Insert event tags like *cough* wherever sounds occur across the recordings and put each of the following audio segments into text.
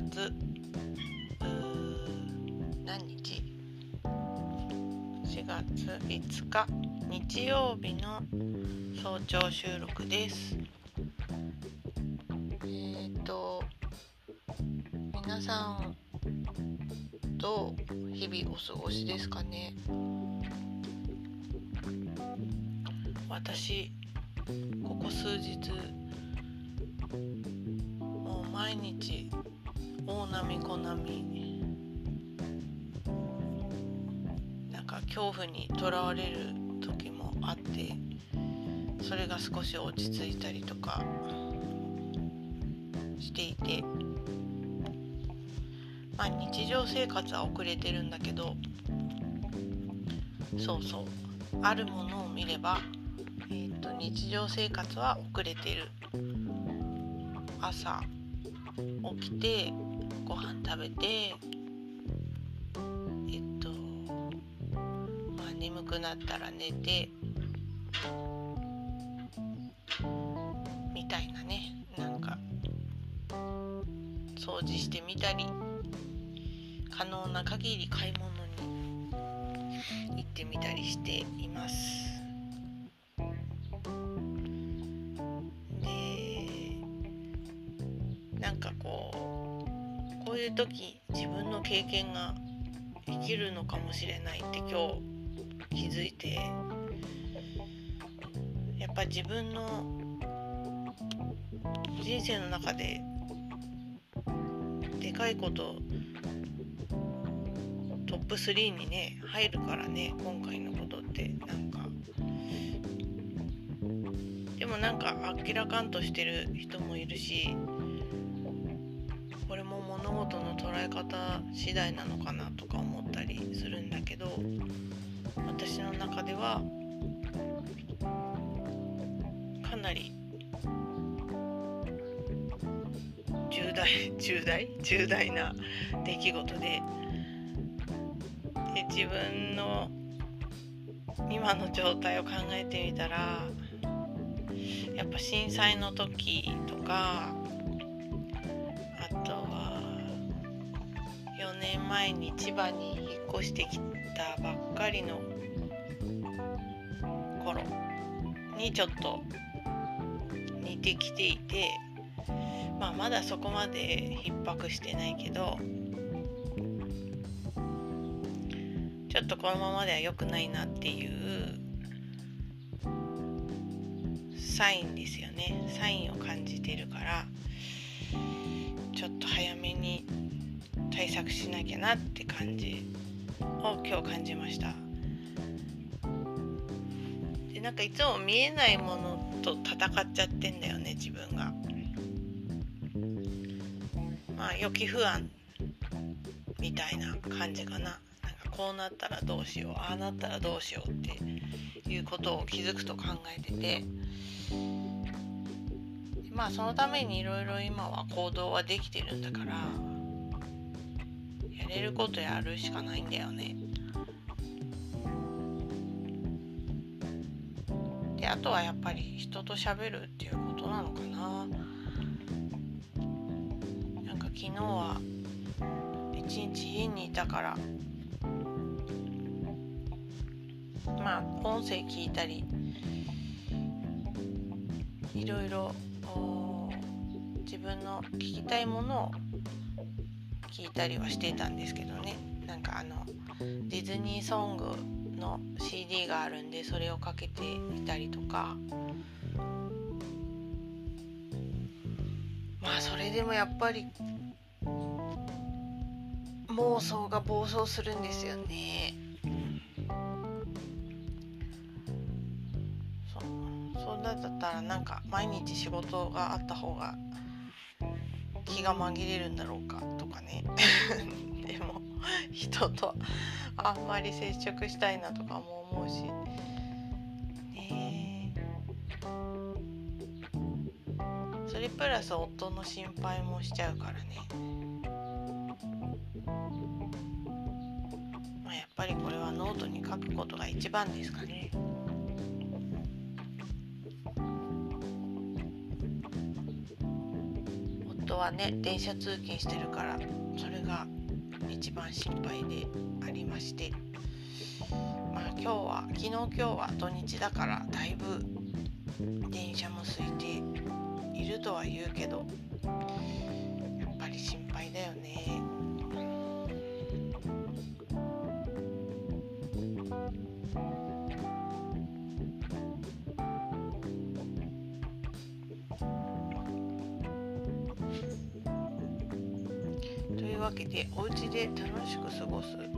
月。何日？4月5日。日曜日の早朝収録です。えっ、ー、と皆さんどう日々お過ごしですかね？私ここ数日もう毎日大波小波。なんか恐怖にとらわれる時もあってそれが少し落ち着いたりとかしていてまあ日常生活は遅れてるんだけどそうそうあるものを見ればえーと、日常生活は遅れてる。朝起きてご飯食べてえっ、とまあ眠くなったら寝てみたいなねなんか掃除してみたり可能な限り買い物に行ってみたりしています。でなんかこういう時自分の経験が生きるのかもしれないって今日気づいてやっぱ自分の人生の中ででかいことトップ3にね入るからね今回のことってなんか。でもなんか明らかんとしてる人もいるし物事の捉え方次第なのかなとか思ったりするんだけど私の中ではかなり重大 *laughs* 重大？重大な出来事でで自分の今の状態を考えてみたらやっぱ震災の時とか前に千葉に引っ越してきたばっかりの頃にちょっと似てきていて、まあ、まだそこまで逼迫してないけどちょっとこのままでは良くないなっていうサインですよね。サインを感じてるからちょっと早めに対策しなきゃなって感じを今日感じました。でなんかいつも見えないものと戦っちゃってんだよね自分が。まあ予期不安みたいな感じかな。なんかこうなったらどうしようああなったらどうしようっていうことを気づくと考えてて。まあそのためにいろいろ今は行動はできてるんだかられることやるしかないんだよね。であとはやっぱり人と喋るっていうことなのかな。なんか昨日は一日家にいたからまあ音声聞いたりいろいろ自分の聞きたいものを聞いたりはしてたんですけどね。なんかあのディズニーソングの CD があるんでそれをかけてみたりとか。まあそれでもやっぱり妄想が暴走するんですよね。そうそうだったらなんか毎日仕事があった方が気が紛れるんだろうか。かね。*laughs* でも人とあんまり接触したいなとかも思うし。ねそれプラス夫の心配もしちゃうからね。まあやっぱりこれはノートに書くことが一番ですかね。はね電車通勤してるからそれが一番心配でありまして。まあ今日は昨日今日は土日だからだいぶ電車も空いているとは言うけどわけでお家で楽しく過ごすという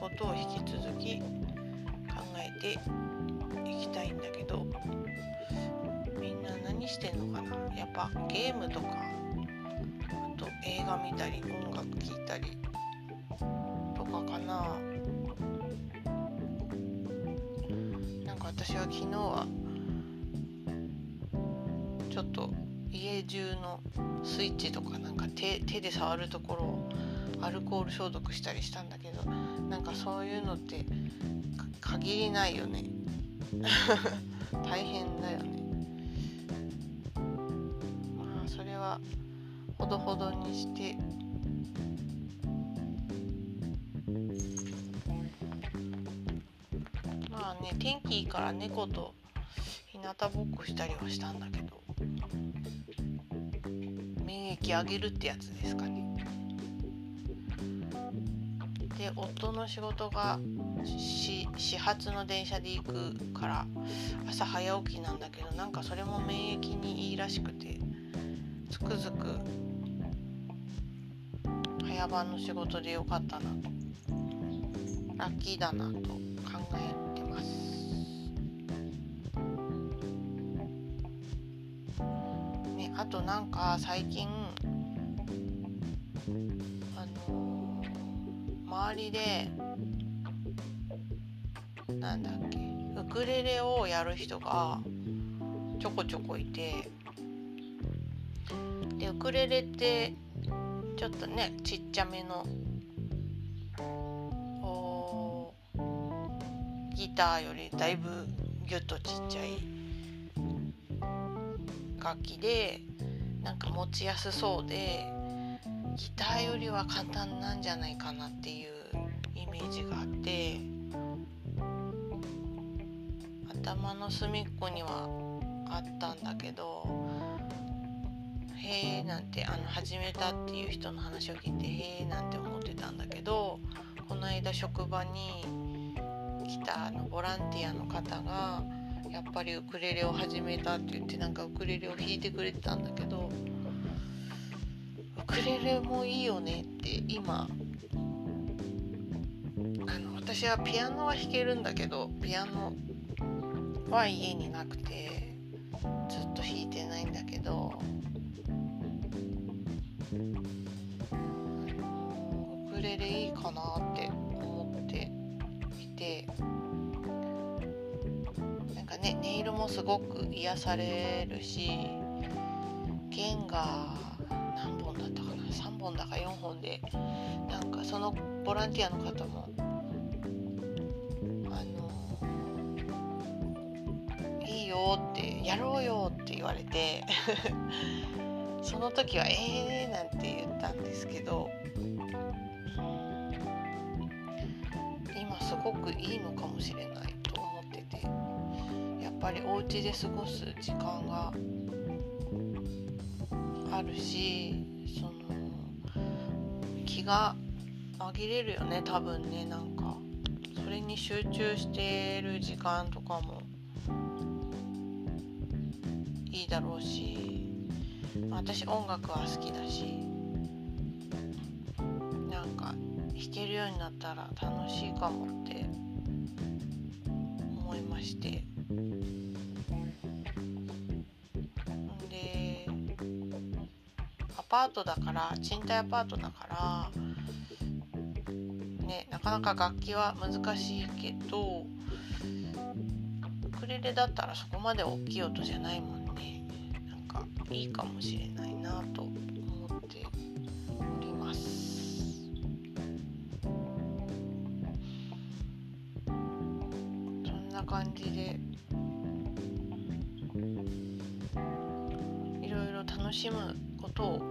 ことを引き続き考えていきたいんだけどみんな何してんのかな？やっぱゲームとかあと映画見たり音楽聴いたりとかかな。なんか私は昨日はちょっと家中のスイッチとかなんか手手で触るところをアルコール消毒したりしたんだけどなんかそういうのって限りないよね。*laughs* 大変だよね。まあそれはほどほどにしてまあね天気いいから猫と日向ぼっこしたりはしたんだけど免疫上げるってやつですかねで夫の仕事がし始発の電車で行くから朝早起きなんだけどなんかそれも免疫にいいらしくてつくづく早番の仕事でよかったなと。ラッキーだなと考えてます。ねあとなんか最近周りでなんだっけウクレレをやる人がちょこちょこいてでウクレレってちょっとねちっちゃめのギターよりだいぶギュッとちっちゃい楽器でなんか持ちやすそうでギターよりは簡単なんじゃないかなっていうメージがあって頭の隅っこにはあったんだけどへえなんてあの始めたっていう人の話を聞いてへえなんて思ってたんだけどこの間職場に来たあのボランティアの方がやっぱりウクレレを始めたって言ってなんかウクレレを弾いてくれてたんだけどウクレレもいいよねって今私はピアノは弾けるんだけどピアノは家になくてずっと弾いてないんだけどウクレレいいかなって思っていてなんかね音色もすごく癒されるし弦が何本だったかな3本だか4本でなんかそのボランティアの方もってやろうよって言われて *laughs* その時は「ええー」なんて言ったんですけど今すごくいいのかもしれないと思っててやっぱりお家で過ごす時間があるしその気が紛れるよね多分ねなんか。それに集中してる時間とかもいいだろうし私音楽は好きだしなんか弾けるようになったら楽しいかもって思いまして。でアパートだから賃貸アパートだからねなかなか楽器は難しいけどウクレレだったらそこまで大きい音じゃないもんいいかもしれないなと思っております。そんな感じでいろいろ楽しむことを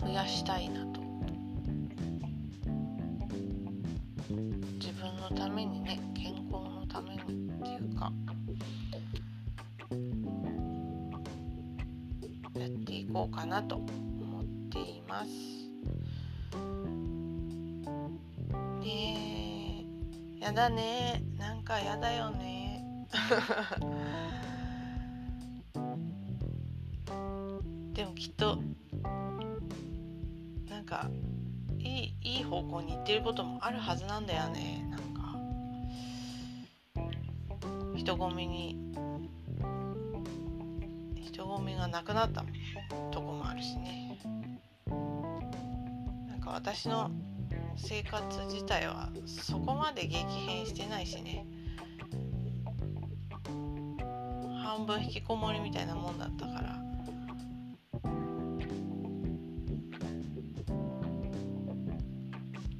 増やしたいなと。自分のためにね健康のなと思っています。ねえ。やだね。なんかやだよね。*laughs* でもきっとなんかいいいい方向に行ってることもあるはずなんだよね。なんか人混みに人混みがなくなったとこもあるしね。なんか私の生活自体はそこまで激変してないしね。半分引きこもりみたいなもんだったから。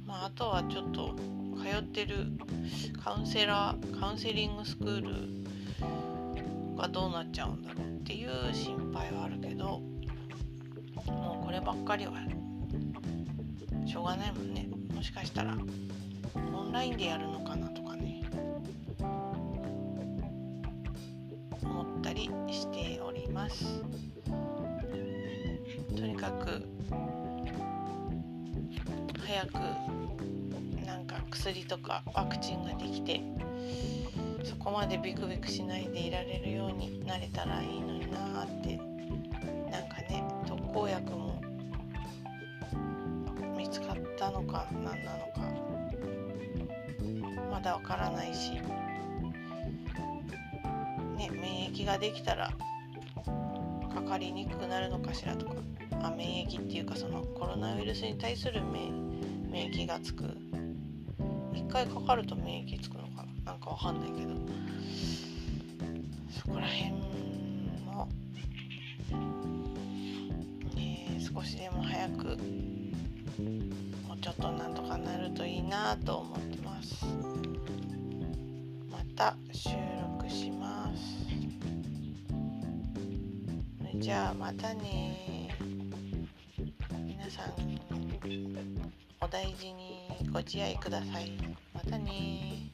まああとはちょっと通ってるカウンセラーカウンセリングスクールがどうなっちゃうんだろうっていう心配はあるけど。もうこればっかりはしょうがないもんね。もしかしたらオンラインでやるのかなとかね。思ったりしております。とにかく早くなんか薬とかワクチンができてそこまでビクビクしないでいられるようになれたらいいのになーってのか何なのか。まだわからないし。ね免疫ができたらかかりにくくなるのかしらとか。あ免疫っていうかそのコロナウイルスに対する免免疫がつく。一回かかると免疫つくのかなんかわかんないけど。そこら辺もね少しでも早くとなんとかなるといいなと思ってます。また収録します。じゃあまたね。皆さんお大事にご自愛ください。またね。